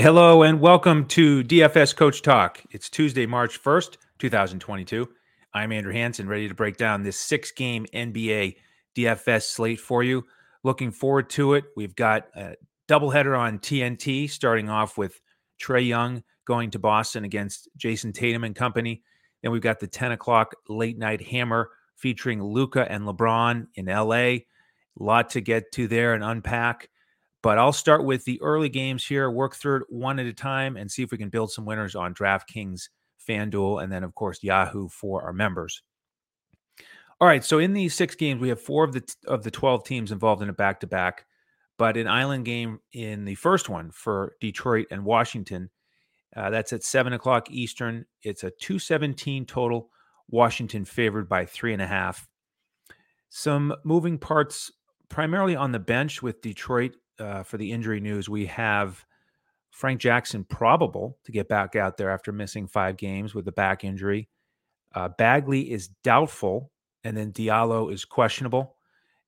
Hello and welcome to DFS Coach Talk. It's Tuesday, March 1st, 2022. I'm Andrew Hanson, ready to break down this six game NBA DFS slate for you. Looking forward to it. We've got a doubleheader on TNT, starting off with Trae Young going to Boston against Jayson Tatum and company. Then we've got the 10 o'clock late night hammer featuring Luka and LeBron in LA. A lot to get to there and unpack. But I'll start with the early games here, work through it one at a time, and see if we can build some winners on DraftKings, FanDuel, and then, of course, Yahoo for our members. All right, so in these six games, we have four of the of the twelve teams involved in a back to back, but an island game in the first one for Detroit and Washington. Uh, that's at seven o'clock Eastern. It's a two seventeen total. Washington favored by three and a half. Some moving parts, primarily on the bench with Detroit uh, for the injury news, we have Frank Jackson probable to get back out there after missing five games with a back injury. Uh, Bagley is doubtful, and then Diallo is questionable.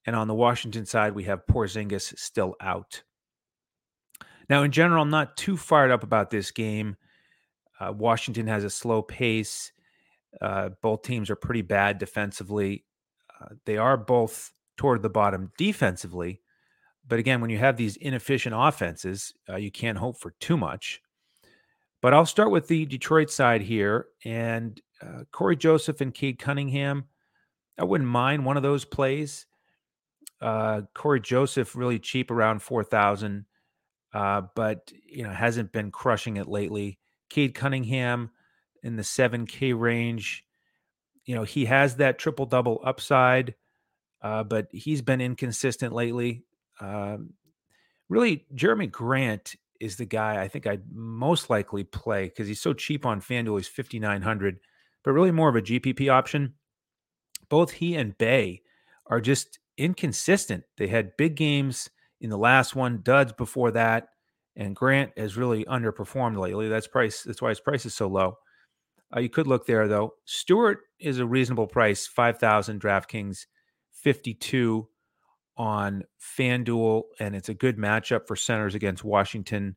And on the Washington side, we have Porzingis still out. Now, in general, I'm not too fired up about this game. Uh, Washington has a slow pace. Uh, both teams are pretty bad defensively. Uh, they are both toward the bottom defensively, but again, when you have these inefficient offenses, uh, you can't hope for too much. But I'll start with the Detroit side here. And uh, Cory Joseph and Cade Cunningham, I wouldn't mind one of those plays. Uh, Cory Joseph really cheap around 4,000, uh, but you know hasn't been crushing it lately. Cade Cunningham in the 7K range. You know, he has that triple double upside, uh, but he's been inconsistent lately. Um, really, Jerami Grant is the guy I think I'd most likely play because he's so cheap on FanDuel. He's 5,900, but really more of a GPP option. Both he and Bey are just inconsistent. They had big games in the last one, duds before that, and Grant has really underperformed lately. That's price. That's why his price is so low. Uh, you could look there though. Stewart is a reasonable price, five thousand DraftKings, fifty-two on FanDuel, and it's a good matchup for centers against Washington.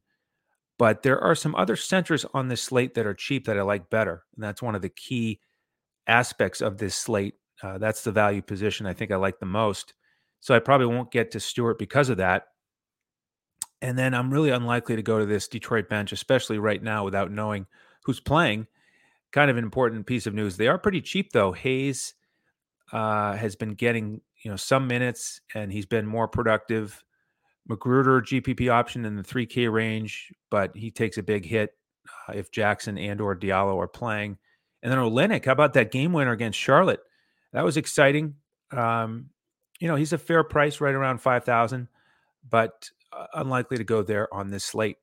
But there are some other centers on this slate that are cheap that I like better. And that's one of the key aspects of this slate. Uh, that's the value position I think I like the most. So I probably won't get to Stewart because of that. And then I'm really unlikely to go to this Detroit bench, especially right now without knowing who's playing. Kind of an important piece of news. They are pretty cheap, though. Hayes uh, has been getting you know some minutes and he's been more productive. McGruder GPP option in the 3K range, but he takes a big hit uh, if Jackson and or Diallo are playing. And then Olynyk, how about that game winner against Charlotte? That was exciting. Um, you know, he's a fair price, right around five thousand, but uh, unlikely to go there on this slate.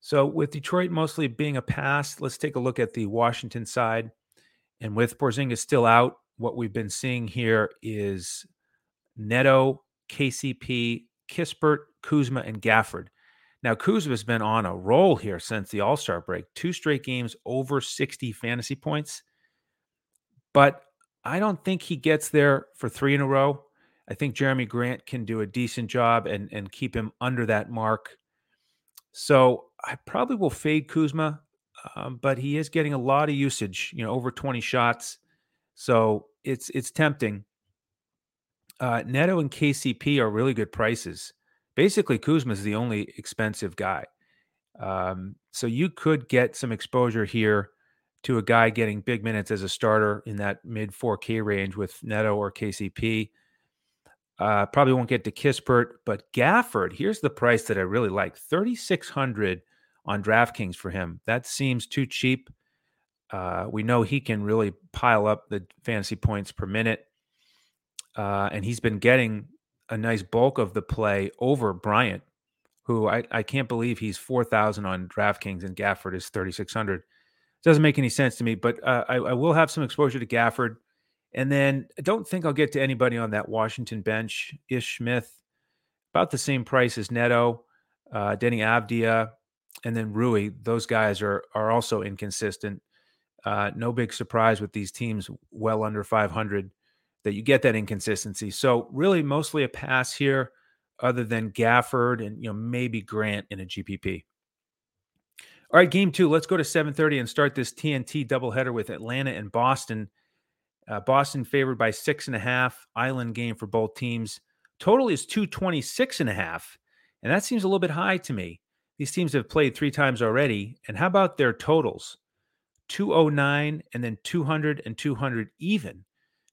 So with Detroit mostly being a pass, let's take a look at the Washington side. And with Porzingis still out, what we've been seeing here is Neto, KCP, Kispert, Kuzma, and Gafford. Now, Kuzma's been on a roll here since the All Star break, two straight games over 60 fantasy points. But I don't think he gets there for three in a row. I think Jerami Grant can do a decent job and, and keep him under that mark. So I probably will fade Kuzma, um, but he is getting a lot of usage, you know, over 20 shots. So it's it's tempting. Uh, Neto and KCP are really good prices. Basically, Kuzma is the only expensive guy. Um, so you could get some exposure here to a guy getting big minutes as a starter in that mid 4K range with Neto or KCP. Uh, probably won't get to Kispert, but Gafford, here's the price that I really like 3600 on DraftKings for him. That seems too cheap. Uh, we know he can really pile up the fantasy points per minute uh, and he's been getting a nice bulk of the play over Bryant, who I, I can't believe he's four thousand on DraftKings and Gafford is thirty six hundred. Doesn't make any sense to me, but uh, I, I will have some exposure to Gafford, and then I don't think I'll get to anybody on that Washington bench. Ish Smith, about the same price as Neto, uh, Deni Avdija, and then Rui. Those guys are are also inconsistent. Uh, no big surprise with these teams well under 500 that you get that inconsistency. So really mostly a pass here other than Gafford and you know maybe Grant in a GPP. All right, game two. Let's go to 7:30 and start this TNT doubleheader with Atlanta and Boston. Uh, Boston favored by six and a half. Island game for both teams. Total is 226 and a half. And that seems a little bit high to me. These teams have played three times already. And how about their totals? 209 and then 200 and 200 even.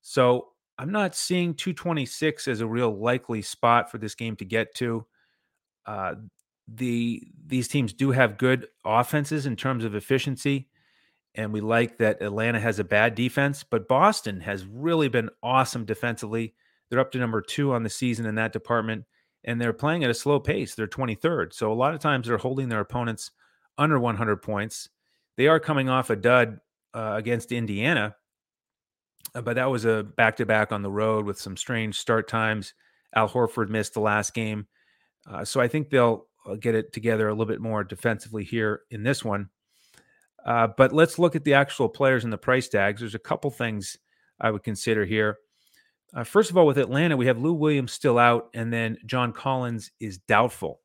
So I'm not seeing 226 as a real likely spot for this game to get to. Uh, the these teams do have good offenses in terms of efficiency and we like that Atlanta has a bad defense, but Boston has really been awesome defensively. They're up to number 2 on the season in that department and they're playing at a slow pace. They're 23rd. So a lot of times they're holding their opponents under 100 points. They are coming off a dud uh, against Indiana, but that was a back to back on the road with some strange start times. Al Horford missed the last game. Uh, so I think they'll uh, get it together a little bit more defensively here in this one. Uh, but let's look at the actual players and the price tags. There's a couple things I would consider here. Uh, first of all, with Atlanta, we have Lou Williams still out, and then John Collins is doubtful.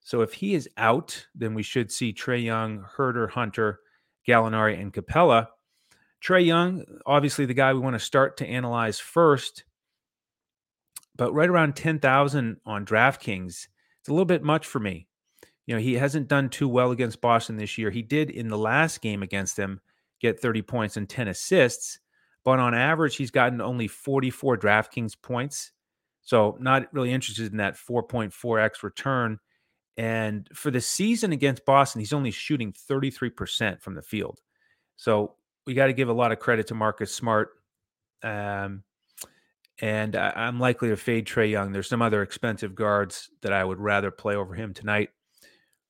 So if he is out, then we should see Trae Young, Huerter, Hunter, Gallinari, and Capela. Trae Young, obviously the guy we want to start to analyze first, but right around 10,000 on DraftKings it's a little bit much for me. You know, he hasn't done too well against Boston this year. He did in the last game against them get 30 points and 10 assists, but on average, he's gotten only 44 DraftKings points. So, not really interested in that 4.4x return. And for the season against Boston, he's only shooting 33% from the field. So, we got to give a lot of credit to Marcus Smart. Um, and I, am likely to fade Trae Young. There's some other expensive guards that I would rather play over him tonight.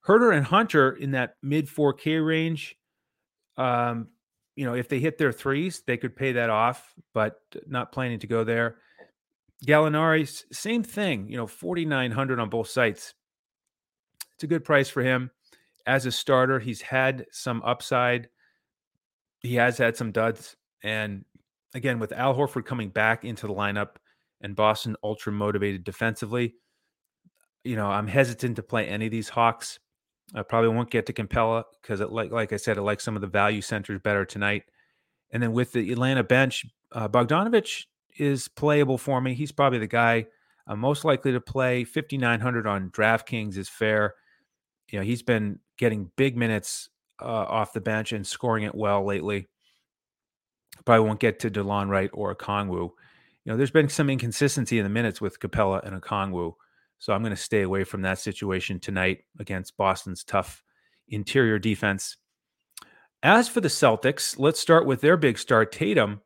Huerter and Hunter in that mid 4K range. Um, you know, if they hit their threes, they could pay that off, but not planning to go there. Gallinari, same thing. You know, 4,900 on both sites. It's a good price for him as a starter. He's had some upside. He has had some duds, and again, with Al Horford coming back into the lineup and Boston ultra motivated defensively, you know, I'm hesitant to play any of these Hawks. I probably won't get to Capela because, like like I said, I like some of the value centers better tonight. And then with the Atlanta bench, uh, Bogdanovic is playable for me. He's probably the guy I'm most likely to play. 5,900 on DraftKings is fair. You know, he's been getting big minutes uh, off the bench and scoring it well lately. Probably won't get to Delon Wright or Okongwu. You know, there's been some inconsistency in the minutes with Capela and Okongwu. So I'm going to stay away from that situation tonight against Boston's tough interior defense. As for the Celtics, let's start with their big star, Tatum.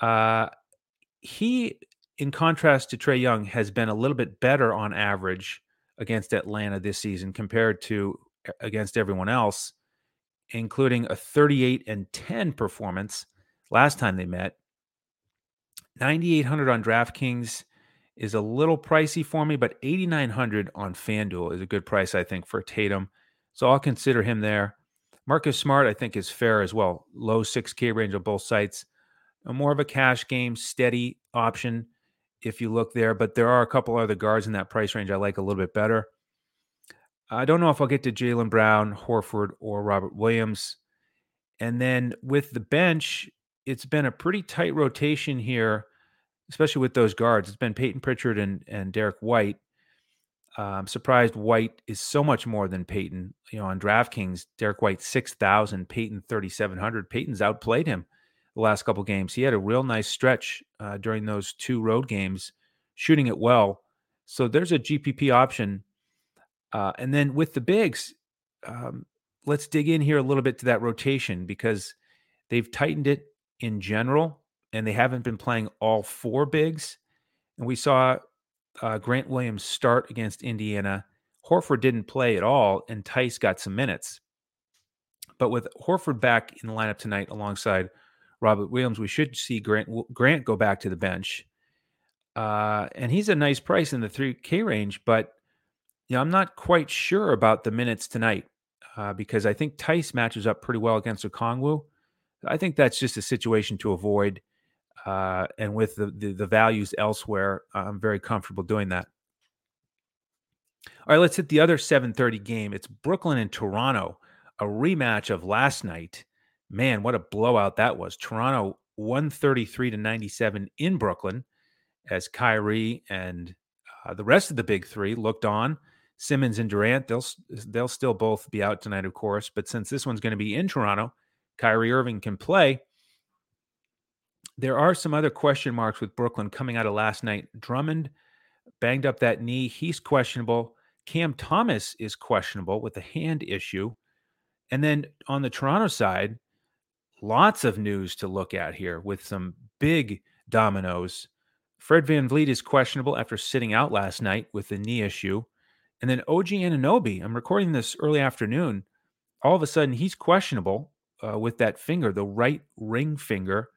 Uh, he, in contrast to Trae Young, has been a little bit better on average against Atlanta this season compared to against everyone else, including a 38 and 10 performance last time they met. 9800 on DraftKings is a little pricey for me, but 8900 on FanDuel is a good price, I think, for Tatum. So I'll consider him there. Marcus Smart, I think, is fair as well. Low 6K range on both sites. More of a cash game, steady option if you look there, but there are a couple other guards in that price range I like a little bit better. I don't know if I'll get to Jaylen Brown, Horford, or Robert Williams. And then with the bench, it's been a pretty tight rotation here, especially with those guards. It's been Payton Pritchard and and Derrick White. Uh, I'm surprised White is so much more than Payton. You know, on DraftKings, Derrick White six thousand, Payton thirty seven hundred. Payton's outplayed him the last couple games. He had a real nice stretch uh, during those two road games, shooting it well. So there's a GPP option. Uh, and then with the bigs, um, let's dig in here a little bit to that rotation because they've tightened it in general, and they haven't been playing all four bigs. And we saw uh, Grant Williams start against Indiana. Horford didn't play at all, and Theis got some minutes. But with Horford back in the lineup tonight alongside Robert Williams, we should see Grant Grant go back to the bench. Uh, and he's a nice price in the 3K range, but know, I'm not quite sure about the minutes tonight uh, because I think Theis matches up pretty well against Okongwu. I think that's just a situation to avoid. Uh, and with the, the, the values elsewhere, I'm very comfortable doing that. All right, let's hit the other 7:30 game. It's Brooklyn and Toronto, a rematch of last night. Man, what a blowout that was. Toronto 133 to 97 in Brooklyn as Kyrie and uh, the rest of the big three looked on. Simmons and Durant, they'll they'll still both be out tonight, of course. But since this one's going to be in Toronto, Kyrie Irving can play. There are some other question marks with Brooklyn coming out of last night. Drummond banged up that knee; he's questionable. Cam Thomas is questionable with a hand issue. And then on the Toronto side, lots of news to look at here with some big dominoes. Fred VanVleet is questionable after sitting out last night with a knee issue. And then OG Anunoby, I'm recording this early afternoon. All of a sudden, he's questionable uh, with that finger, the right ring finger.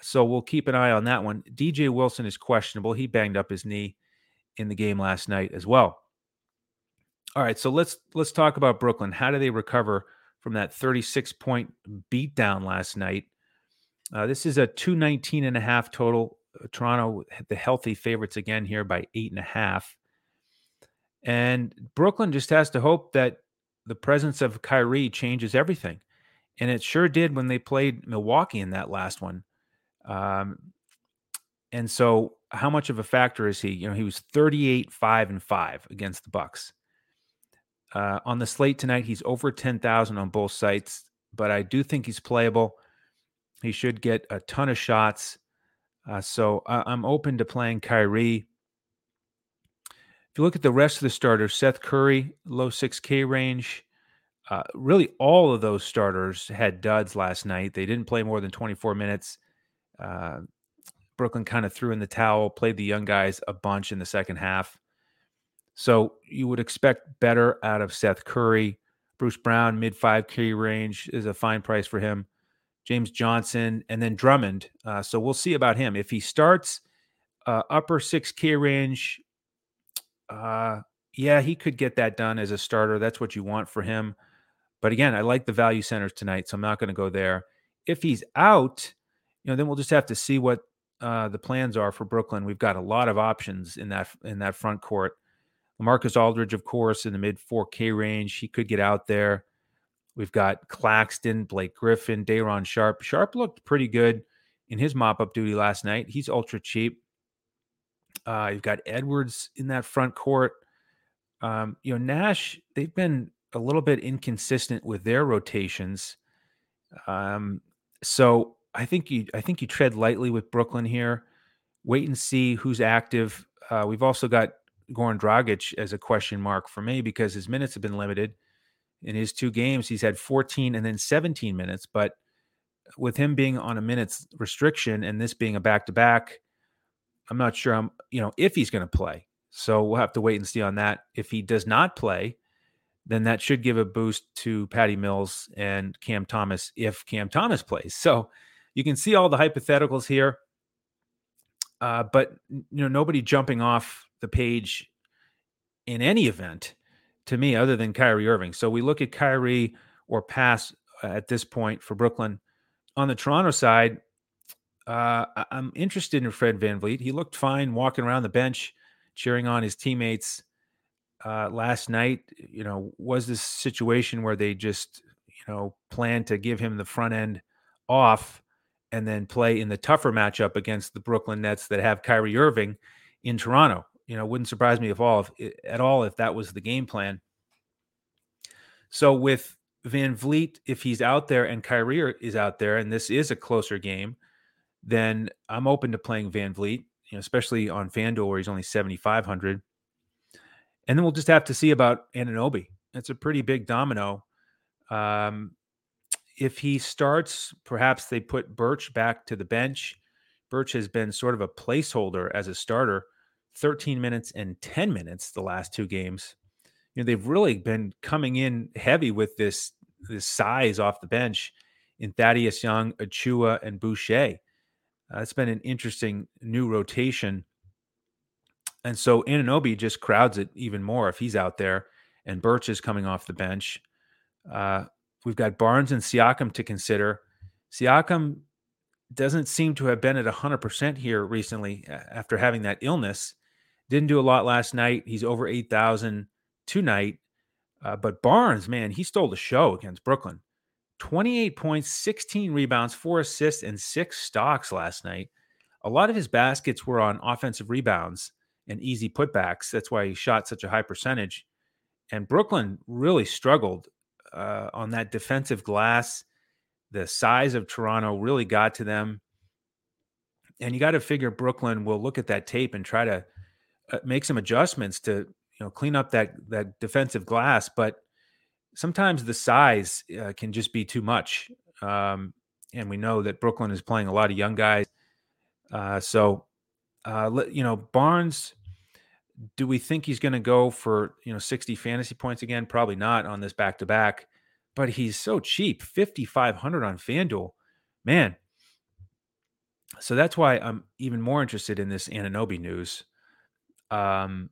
So we'll keep an eye on that one. DJ Wilson is questionable. He banged up his knee in the game last night as well. All right, so let's let's talk about Brooklyn. How do they recover from that 36 point beatdown last night? Uh, this is a 219 and a half total. Uh, Toronto, the healthy favorites again here by eight and a half. And Brooklyn just has to hope that the presence of Kyrie changes everything. And it sure did when they played Milwaukee in that last one. Um, and so, how much of a factor is he? You know, he was 38, 5, and 5 against the Bucks. Uh, on the slate tonight, he's over 10,000 on both sites, but I do think he's playable. He should get a ton of shots. Uh, so I- I'm open to playing Kyrie. If you look at the rest of the starters, Seth Curry, low 6K range. Uh, really, all of those starters had duds last night. They didn't play more than 24 minutes. Uh, Brooklyn kind of threw in the towel, played the young guys a bunch in the second half. So you would expect better out of Seth Curry. Bruce Brown, mid 5K range is a fine price for him. James Johnson, and then Drummond. Uh, so we'll see about him. If he starts uh, upper 6K range, uh, yeah, he could get that done as a starter. That's what you want for him. But again, I like the value centers tonight, so I'm not going to go there. If he's out, you know, then we'll just have to see what uh, the plans are for Brooklyn. We've got a lot of options in that in that front court. Marcus Aldridge, of course, in the mid 4K range. He could get out there. We've got Claxton, Blake Griffin, Day'Ron Sharp. Sharpe looked pretty good in his mop up duty last night. He's ultra cheap. Uh, you've got Edwards in that front court. Um, you know, Nash, they've been a little bit inconsistent with their rotations. Um, so I think you I think you tread lightly with Brooklyn here. Wait and see who's active. Uh, we've also got Goran Dragic as a question mark for me because his minutes have been limited. In his two games, he's had 14 and then 17 minutes. But with him being on a minutes restriction and this being a back to back, I'm not sure I'm, you know, if he's going to play. So we'll have to wait and see on that. If he does not play, then that should give a boost to Patty Mills and Cam Thomas if Cam Thomas plays. So you can see all the hypotheticals here. Uh, but you know, nobody jumping off the page in any event to me other than Kyrie Irving. So we look at Kyrie or pass uh, at this point for Brooklyn. On the Toronto side, uh, I'm interested in Fred VanVleet. He looked fine walking around the bench, cheering on his teammates uh, last night. You know, was this situation where they just, you know, planned to give him the front end off and then play in the tougher matchup against the Brooklyn Nets that have Kyrie Irving in Toronto? You know, wouldn't surprise me if all if, at all if that was the game plan. So with VanVleet, if he's out there and Kyrie is out there, and this is a closer game, then I'm open to playing VanVleet, you know, especially on FanDuel where he's only 7,500. And then we'll just have to see about Anunoby. It's a pretty big domino. Um, if he starts, perhaps they put Birch back to the bench. Birch has been sort of a placeholder as a starter 13 minutes and 10 minutes the last two games. You know, they've really been coming in heavy with this this size off the bench in Thaddeus Young, Achiuwa, and Boucher. Uh, it's been an interesting new rotation. And so Anunoby just crowds it even more if he's out there and Birch is coming off the bench. Uh, we've got Barnes and Siakam to consider. Siakam doesn't seem to have been at 100% here recently after having that illness. Didn't do a lot last night. He's over 8,000 tonight. Uh, but Barnes, man, he stole the show against Brooklyn. 28 points, 16 rebounds, four assists, and six stocks last night. A lot of his baskets were on offensive rebounds and easy putbacks. That's why he shot such a high percentage. And Brooklyn really struggled uh, on that defensive glass. The size of Toronto really got to them. And you got to figure Brooklyn will look at that tape and try to uh, make some adjustments to you know clean up that that defensive glass. But sometimes the size uh, can just be too much. Um, and we know that Brooklyn is playing a lot of young guys. Uh, so, uh, you know, Barnes, do we think he's going to go for, you know, 60 fantasy points again? Probably not on this back to back, but he's so cheap 5,500 on FanDuel. Man. So that's why I'm even more interested in this Anunoby news. Um,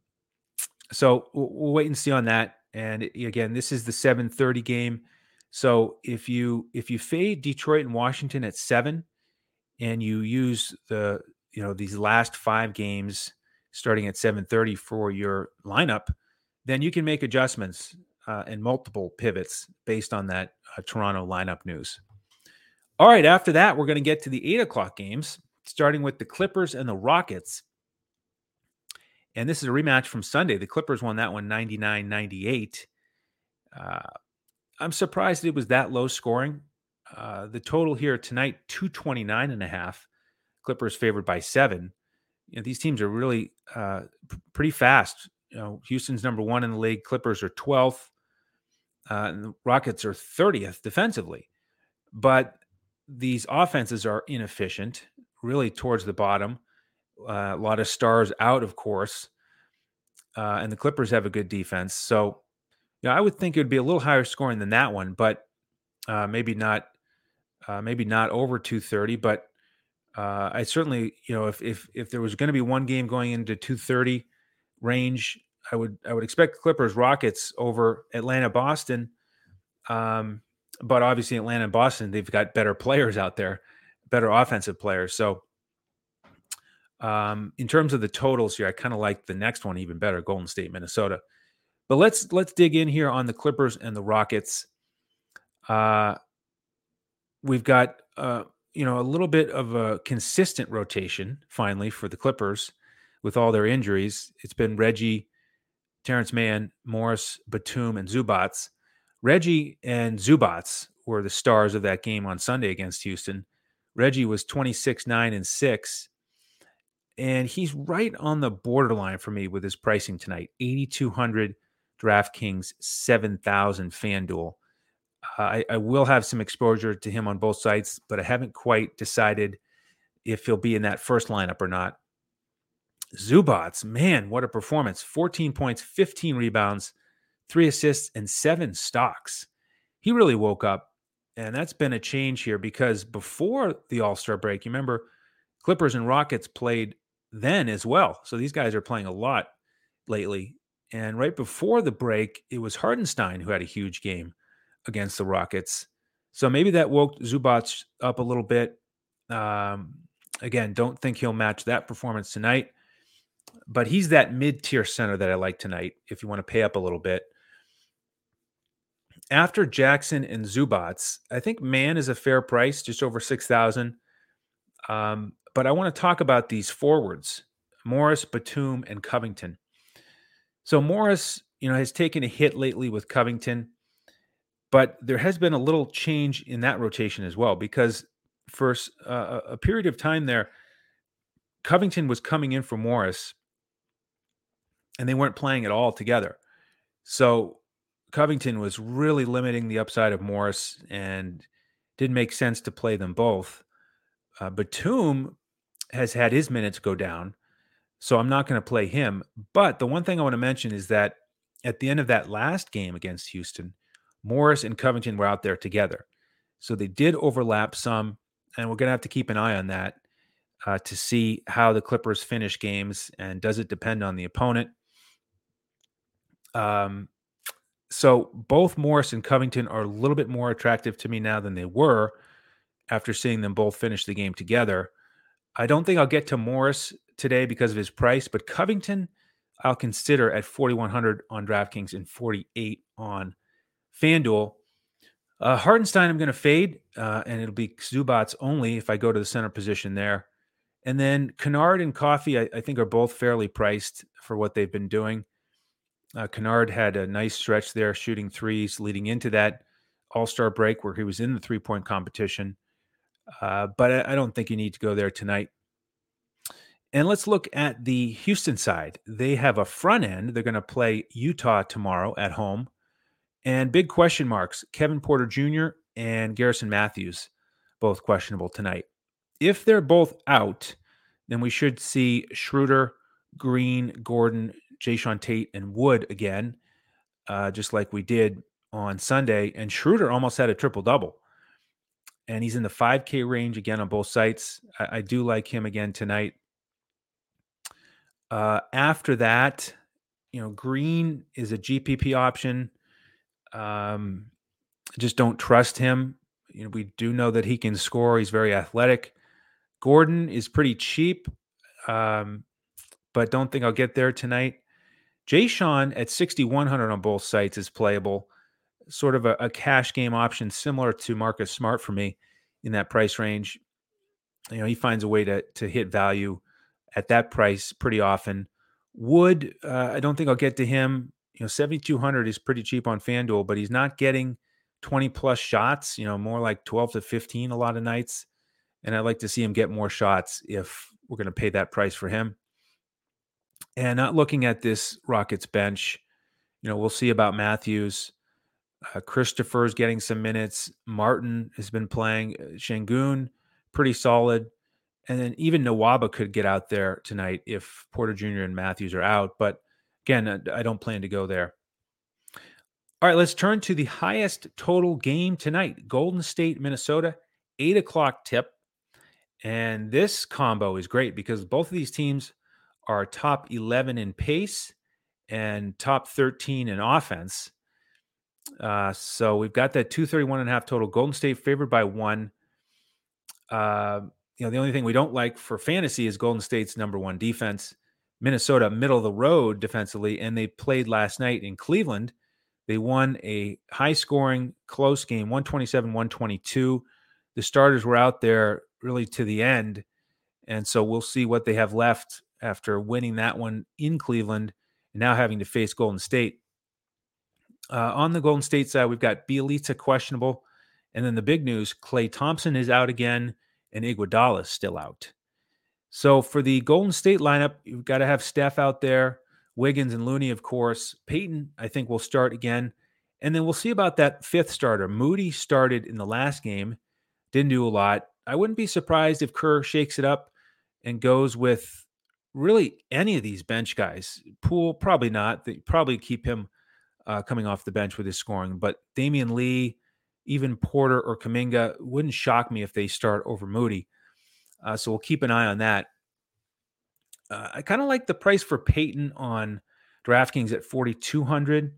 so we'll, we'll wait and see on that. And again, this is the 7:30 game. So if you if you fade Detroit and Washington at 7 and you use the you know these last 5 games starting at 7:30 for your lineup, then you can make adjustments uh, and multiple pivots based on that uh, Toronto lineup news. All right, after that, we're going to get to the eight o'clock games, starting with the Clippers and the Rockets. And this is a rematch from Sunday. The Clippers won that one 99 98. Uh, I'm surprised it was that low scoring. Uh, the total here tonight, 229 and a half. Clippers favored by seven. You know, these teams are really uh, p- pretty fast. You know, Houston's number one in the league. Clippers are 12th. Uh, and the Rockets are 30th defensively. But these offenses are inefficient, really towards the bottom. Uh, a lot of stars out, of course. Uh, and the Clippers have a good defense. So, yeah, I would think it would be a little higher scoring than that one, but uh, maybe not. Uh, maybe not over 230, but uh, I certainly, you know, if if if there was going to be one game going into 230 range, I would I would expect Clippers Rockets over Atlanta Boston. Um, but obviously Atlanta and Boston, they've got better players out there, better offensive players. So um, in terms of the totals here, I kind of like the next one even better, Golden State, Minnesota. But let's let's dig in here on the Clippers and the Rockets. Uh, we've got uh, you know a little bit of a consistent rotation finally for the Clippers with all their injuries. It's been Reggie, Terrence Mann, Morris, Batum, and Zubac. Reggie and Zubac were the stars of that game on Sunday against Houston. Reggie was 26, 9, and 6 and he's right on the borderline for me with his pricing tonight 8200 draftkings 7000 fanduel. Uh, I, I, will have some exposure to him on both sites but i haven't quite decided if he'll be in that first lineup or not. Zubac man what a performance. 14 points 15 rebounds three assists and seven stocks. He really woke up and that's been a change here because before the all-star break you remember clippers and rockets played then as well. So these guys are playing a lot lately. And right before the break, it was Hartenstein who had a huge game against the Rockets. So maybe that woke Zubac up a little bit. Um, again, don't think he'll match that performance tonight, but he's that mid tier center that I like tonight if you want to pay up a little bit. After Jackson and Zubac, I think Mann is a fair price, just over 6,000. Um, but I want to talk about these forwards Morris, Batum, and Covington. So Morris, you know, has taken a hit lately with Covington, but there has been a little change in that rotation as well because for uh, a period of time there, Covington was coming in for Morris and they weren't playing at all together. So Covington was really limiting the upside of Morris and didn't make sense to play them both. Uh, Batum has had his minutes go down. So I'm not going to play him. But the one thing I want to mention is that at the end of that last game against Houston, Morris and Covington were out there together. So they did overlap some. And we're going to have to keep an eye on that uh, to see how the Clippers finish games and does it depend on the opponent. Um, so both Morris and Covington are a little bit more attractive to me now than they were after seeing them both finish the game together. I don't think I'll get to Morris today because of his price, but Covington, I'll consider at 4,100 on DraftKings and 48 on FanDuel. Uh, Hartenstein, I'm going to fade, uh, and it'll be Zubac only if I go to the center position there. And then Kennard and Coffey, I, I think, are both fairly priced for what they've been doing. Uh, Kennard had a nice stretch there, shooting threes leading into that All Star break where he was in the three point competition. Uh, but I, I, don't think you need to go there tonight. And let's look at the Houston side. They have a front end. They're going to play Utah tomorrow at home. And big question marks Kevin Porter Jr. and Garrison Matthews, both questionable tonight. If they're both out, then we should see Schroeder, Green, Gordon, Jae'Sean Tate, and Wood again, uh, just like we did on Sunday. And Schroeder almost had a triple double. And he's in the 5K range again on both sites. I, I do like him again tonight. Uh, after that, you know, Green is a GPP option. Um, just don't trust him. You know, we do know that he can score. He's very athletic. Gordon is pretty cheap, um, but don't think I'll get there tonight. Jae'Sean at 6,100 on both sites is playable. Sort of a, a, cash game option similar to Marcus Smart for me in that price range. You know, he finds a way to, to hit value at that price pretty often. Wood, uh, I don't think I'll get to him. You know, 7,200 is pretty cheap on FanDuel, but he's not getting 20 plus shots, you know, more like 12 to 15 a lot of nights. And I'd like to see him get more shots if we're going to pay that price for him. And not looking at this Rockets bench, you know, we'll see about Matthews. Uh, Christopher's getting some minutes. Martin has been playing. Uh, Sengun, pretty solid. And then even Nwaba could get out there tonight if Porter Jr. and Matthews are out. But again, I don't plan to go there. All right, let's turn to the highest total game tonight Golden State, Minnesota, 8 o'clock tip. And this combo is great because both of these teams are top 11 in pace and top 13 in offense. Uh, so we've got that 231 and a half total. Golden State favored by one. Uh, you know, the only thing we don't like for fantasy is Golden State's number one defense. Minnesota, middle of the road defensively, and they played last night in Cleveland. They won a high scoring, close game, 127 122. The starters were out there really to the end. And so we'll see what they have left after winning that one in Cleveland and now having to face Golden State. Uh, on the Golden State side, we've got Bjelica questionable. And then the big news Klay Thompson is out again and Iguodala is still out. So for the Golden State lineup, you've got to have Steph out there, Wiggins and Looney, of course. Payton, I think, will start again. And then we'll see about that fifth starter. Moody started in the last game, didn't do a lot. I wouldn't be surprised if Kerr shakes it up and goes with really any of these bench guys. Poole, probably not. They probably keep him uh, coming off the bench with his scoring. But Damion Lee, even Porter or Kuminga, wouldn't shock me if they start over Moody. Uh, so we'll keep an eye on that. Uh, I kind of like the price for Payton on DraftKings at 4,200.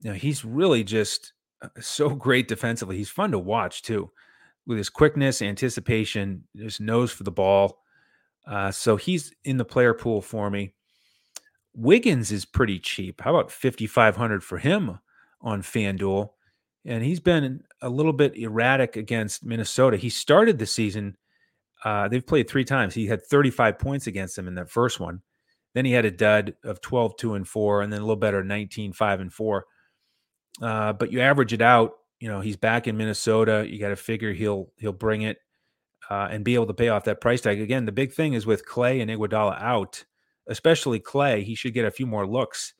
You know, he's really just uh, so great defensively. He's fun to watch too with his quickness, anticipation, his nose for the ball. Uh, so he's in the player pool for me. Wiggins is pretty cheap. How about 5500 for him on FanDuel? And he's been a little bit erratic against Minnesota. He started the season, uh, they've played three times. He had 35 points against them in that first one. Then he had a dud of 12, 2, and 4, and then a little better, 19, 5, and 4. Uh, but you average it out, you know, he's back in Minnesota. You got to figure he'll he'll bring it uh, and be able to pay off that price tag. Again, the big thing is with Klay and Iguodala out, especially Klay. he should get a few more looks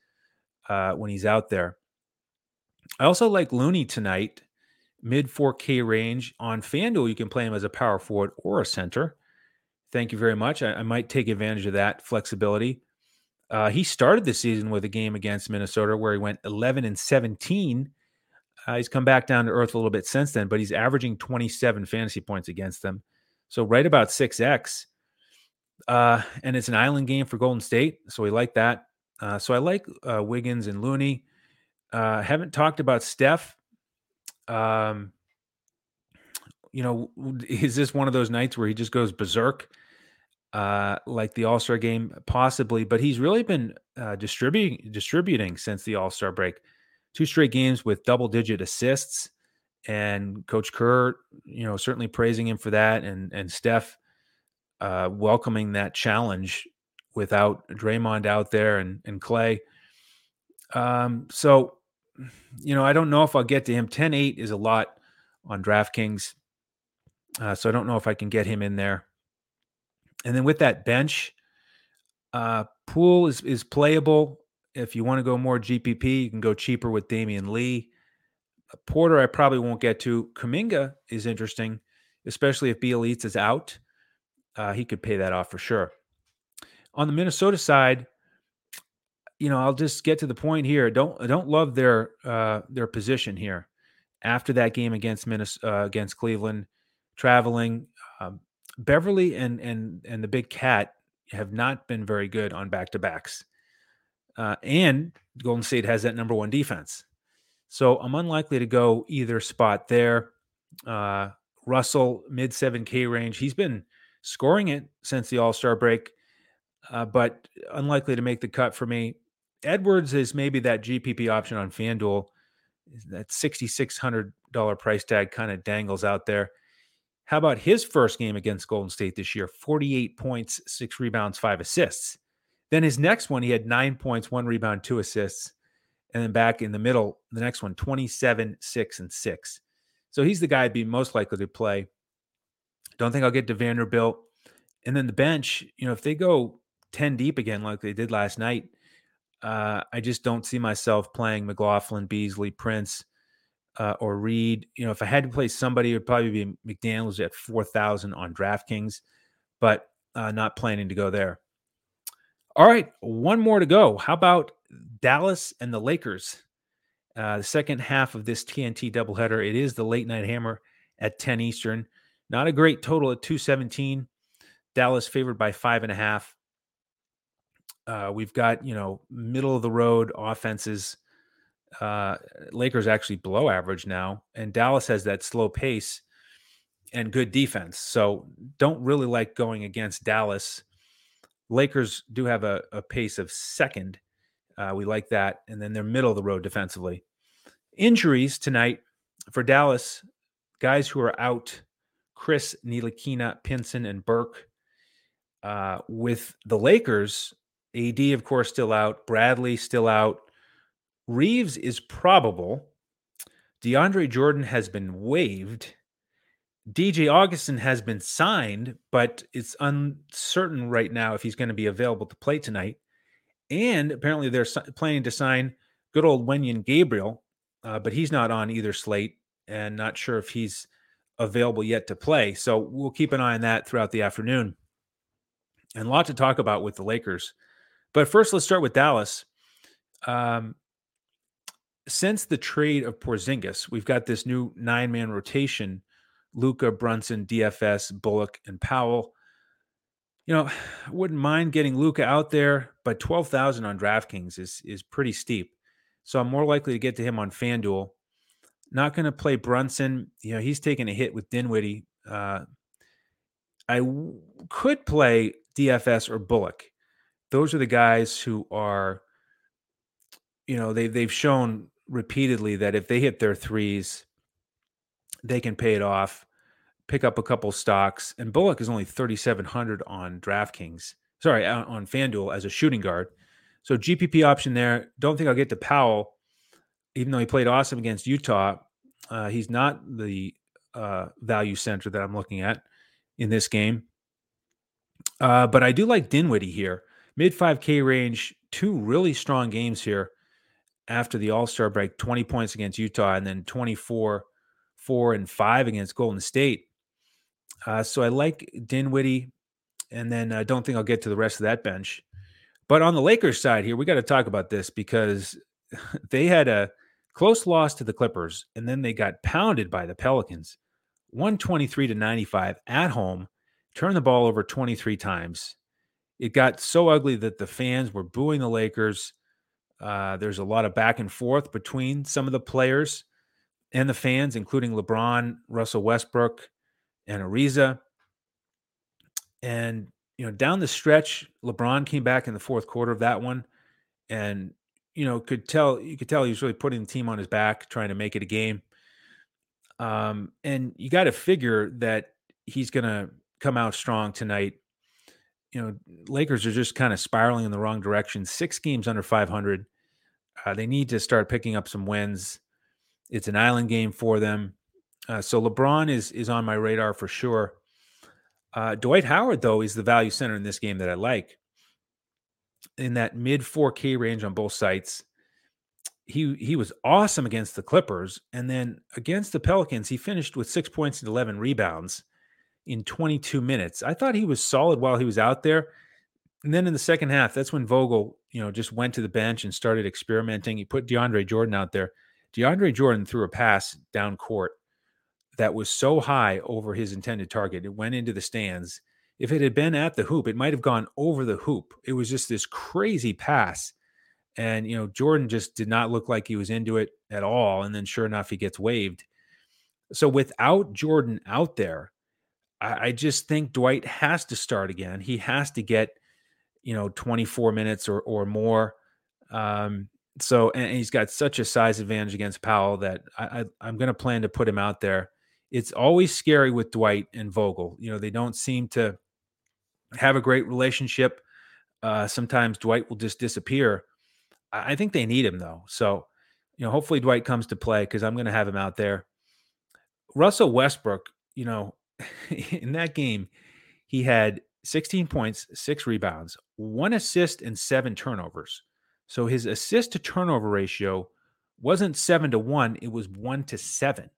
uh, when he's out there. I also like Looney tonight, mid 4K range on FanDuel. You can play him as a power forward or a center. Thank you very much. I, I might take advantage of that flexibility. Uh, he started the season with a game against Minnesota where he went 11 and 17 uh, he's come back down to earth a little bit since then, but he's averaging 27 fantasy points against them. So right about 6x. Uh, and it's an island game for Golden State. So we like that. Uh, so I like uh, Wiggins and Looney. Uh, haven't talked about Steph. Um, you know, is this one of those nights where he just goes berserk? uh, like the All Star game, possibly, but he's really been uh, distributing distributing since the All Star break. Two straight games with double digit assists, and Coach Kerr, you know, certainly praising him for that, and and Steph uh, welcoming that challenge without Draymond out there and and Klay. Um, so, you know, I don't know if I'll get to him. 10-8 is a lot on DraftKings, uh, so I don't know if I can get him in there. And then with that bench, uh, Poole is is playable. If you want to go more GPP, you can go cheaper with Damion Lee. Porter, I probably won't get to. Kuminga is interesting, especially if Bjelica is out. Uh, he could pay that off for sure. On the Minnesota side, you know, I'll just get to the point here. Don't I don't love their uh, their position here after that game against Minnesota uh, against Cleveland, traveling. Um, Beverley and and and the Big Cat have not been very good on back to backs, uh, and Golden State has that number one defense. So I'm unlikely to go either spot there. Uh, Russell mid seven K range. He's been scoring it since the All Star break, uh, but unlikely to make the cut for me. Edwards is maybe that GPP option on FanDuel. That $6,600 price tag kind of dangles out there. How about his first game against Golden State this year? 48 points, six rebounds, five assists. Then his next one, he had nine points, one rebound, two assists. And then back in the middle, the next one, 27, six, and six. So he's the guy I'd be most likely to play. Don't think I'll get to Vanderbilt. And then the bench, you know, if they go 10 deep again, like they did last night, uh, I just don't see myself playing McLaughlin, Beasley, Prince, uh, or Reid. You know, if I had to play somebody, it would probably be McDaniels at 4,000 on DraftKings, but uh, not planning to go there. All right, one more to go. How about Dallas and the Lakers? Uh, the second half of this TNT doubleheader. It is the late night hammer at 10 Eastern. Not a great total at 217. Dallas favored by five and a half. Uh, we've got you know middle of the road offenses. Uh, Lakers actually below average now, and Dallas has that slow pace and good defense. So don't really like going against Dallas. Lakers do have a, a pace of second. Uh, we like that, and then they're middle of the road defensively. Injuries tonight for Dallas, guys who are out: Chriss, Ntilikina, Pinson, and Burke. Uh, with the Lakers, AD, of course, still out. Bradley still out. Reaves is probable. DeAndre Jordan has been waived. DJ Augustin has been signed, but it's uncertain right now if he's going to be available to play tonight. And apparently they're planning to sign good old Wenyen Gabriel, uh, but he's not on either slate and not sure if he's available yet to play. So we'll keep an eye on that throughout the afternoon. And a lot to talk about with the Lakers. But first, let's start with Dallas. Um, since the trade of Porzingis, we've got this new nine man rotation Luka, Brunson, DFS, Bullock, and Powell. You know, wouldn't mind getting Luka out there, but 12,000 on DraftKings is, is pretty steep. So I'm more likely to get to him on FanDuel. Not going to play Brunson. You know, he's taking a hit with Dinwiddie. Uh, I w- could play DFS or Bullock those are the guys who are, you know, they they've shown repeatedly that if they hit their threes, they can pay it off, pick up a couple stocks. And Bullock is only 3,700 on DraftKings, sorry, on FanDuel as a shooting guard. So GPP option there. Don't think I'll get to Powell, even though he played awesome against Utah. Uh, he's not the uh, value center that I'm looking at in this game. Uh, but I do like Dinwiddie here mid 5K range, two really strong games here after the All Star break 20 points against Utah and then 24, 4 and 5 against Golden State. Uh, so I like Dinwiddie, and then I don't think I'll get to the rest of that bench. But on the Lakers side here, we got to talk about this because they had a close loss to the Clippers, and then they got pounded by the Pelicans, 123 to 95 at home, turned the ball over 23 times. It got so ugly that the fans were booing the Lakers. Uh, there's a lot of back and forth between some of the players and the fans, including LeBron, Russell Westbrook, and Ariza. And you know, down the stretch, LeBron came back in the fourth quarter of that one, and you know, could tell you could tell he was really putting the team on his back, trying to make it a game. Um, and you got to figure that he's going to come out strong tonight. You know, Lakers are just kind of spiraling in the wrong direction. Six games under 500. Uh, they need to start picking up some wins. It's an island game for them. Uh, so LeBron is is on my radar for sure. Uh, Dwight Howard, though, is the value center in this game that I like. In that mid 4K range on both sites, he he was awesome against the Clippers, and then against the Pelicans, he finished with six points and 11 rebounds in 22 minutes. I thought he was solid while he was out there. And then in the second half, that's when Vogel, you know, just went to the bench and started experimenting. He put DeAndre Jordan out there. DeAndre Jordan threw a pass down court that was so high over his intended target. It went into the stands. If it had been at the hoop, it might have gone over the hoop. It was just this crazy pass. And, you know, Jordan just did not look like he was into it at all. And then sure enough, he gets waived. So without Jordan out there, I, I just think Dwight has to start again. He has to get, you know, 24 minutes or, or more. Um, so, and he's got such a size advantage against Powell that I, I, I'm going to plan to put him out there it's always scary with Dwight and Vogel. You know, they don't seem to have a great relationship. Uh, sometimes Dwight will just disappear. I think they need him though. So, you know, hopefully Dwight comes to play because I'm going to have him out there. Russell Westbrook, you know, in that game, he had 16 points, six rebounds, one assist, and seven turnovers. So his assist to turnover ratio wasn't seven to one, it was one to seven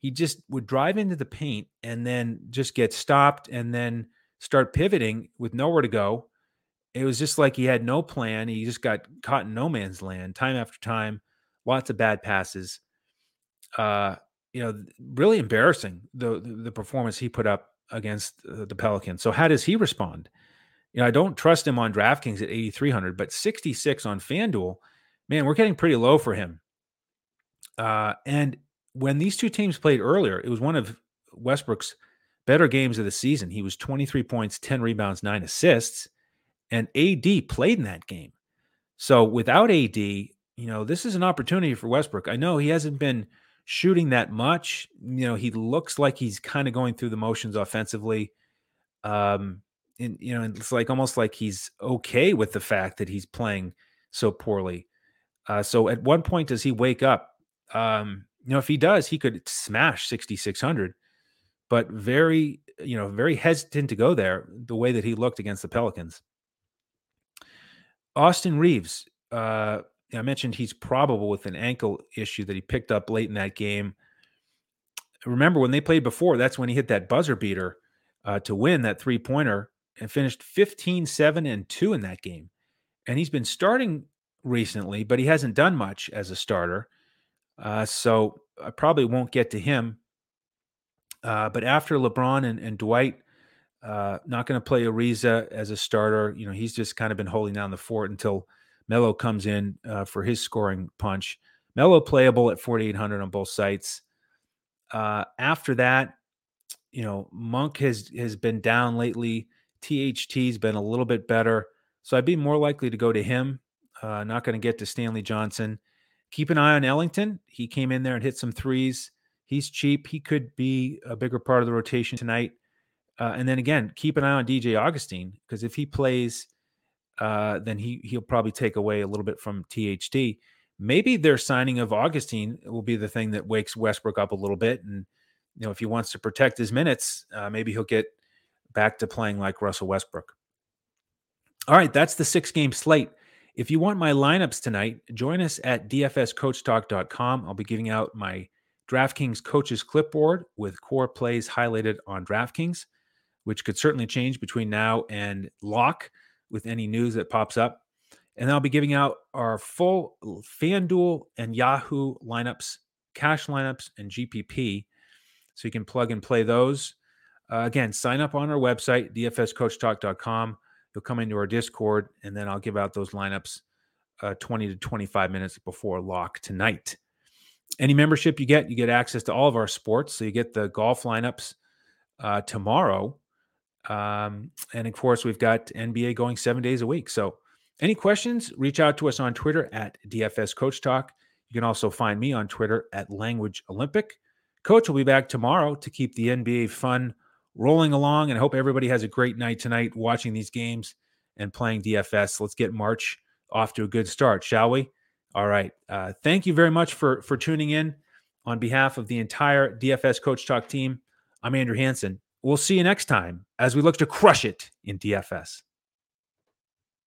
he just would drive into the paint and then just get stopped and then start pivoting with nowhere to go. It was just like he had no plan. He just got caught in no man's land time after time. Lots of bad passes. Uh, you know, really embarrassing the the performance he put up against the Pelicans. So how does he respond? You know, I don't trust him on DraftKings at 8300, but 66 on FanDuel, man, we're getting pretty low for him. Uh, and when these two teams played earlier, it was one of Westbrook's better games of the season. He was 23 points, 10 rebounds, nine assists, and AD played in that game. So without AD, you know, this is an opportunity for Westbrook. I know he hasn't been shooting that much. You know, he looks like he's kind of going through the motions offensively. Um, and you know, it's like almost like he's okay with the fact that he's playing so poorly. Uh, so at one point does he wake up? Um, you know, if he does, he could smash 6,600, but very, you know, very hesitant to go there the way that he looked against the Pelicans. Austin Reaves, uh, I mentioned he's probable with an ankle issue that he picked up late in that game. Remember when they played before, that's when he hit that buzzer beater uh, to win that three pointer and finished 15, 7, and 2 in that game. And he's been starting recently, but he hasn't done much as a starter. Uh, so I probably won't get to him. Uh, but after LeBron and, and Dwight, uh, not going to play Ariza as a starter. You know, he's just kind of been holding down the fort until Melo comes in uh, for his scoring punch. Melo playable at 4,800 on both sites. Uh, after that, you know, Monk has has been down lately. THT's been a little bit better, so I'd be more likely to go to him. Uh, not going to get to Stanley Johnson keep an eye on Ellington. He came in there and hit some threes. He's cheap. He could be a bigger part of the rotation tonight. Uh, and then again, keep an eye on DJ Augustin because if he plays, uh, then he he'll probably take away a little bit from THT. Maybe their signing of Augustin will be the thing that wakes Westbrook up a little bit, and you know if he wants to protect his minutes, uh, maybe he'll get back to playing like Russell Westbrook. All right, that's the six game slate. If you want my lineups tonight, join us at dfscoachtalk.com. I'll be giving out my DraftKings coaches clipboard with core plays highlighted on DraftKings, which could certainly change between now and lock with any news that pops up. And I'll be giving out our full FanDuel and Yahoo lineups, cash lineups, and GPP. So you can plug and play those. Uh, again, sign up on our website, dfscoachtalk.com. You'll come into our Discord, and then I'll give out those lineups uh, 20 to 25 minutes before lock tonight. Any membership you get, you get access to all of our sports. So you get the golf lineups uh, tomorrow. Um, and of course, we've got NBA going seven days a week. So, any questions, reach out to us on Twitter at DFS Coach Talk. You can also find me on Twitter at Language Olympic. Coach will be back tomorrow to keep the NBA fun rolling along. And I hope everybody has a great night tonight watching these games and playing DFS. Let's get March off to a good start, shall we? All right. Uh, thank you very much for for tuning in. On behalf of the entire DFS Coach Talk team, I'm Andrew Hanson. We'll see you next time as we look to crush it in DFS.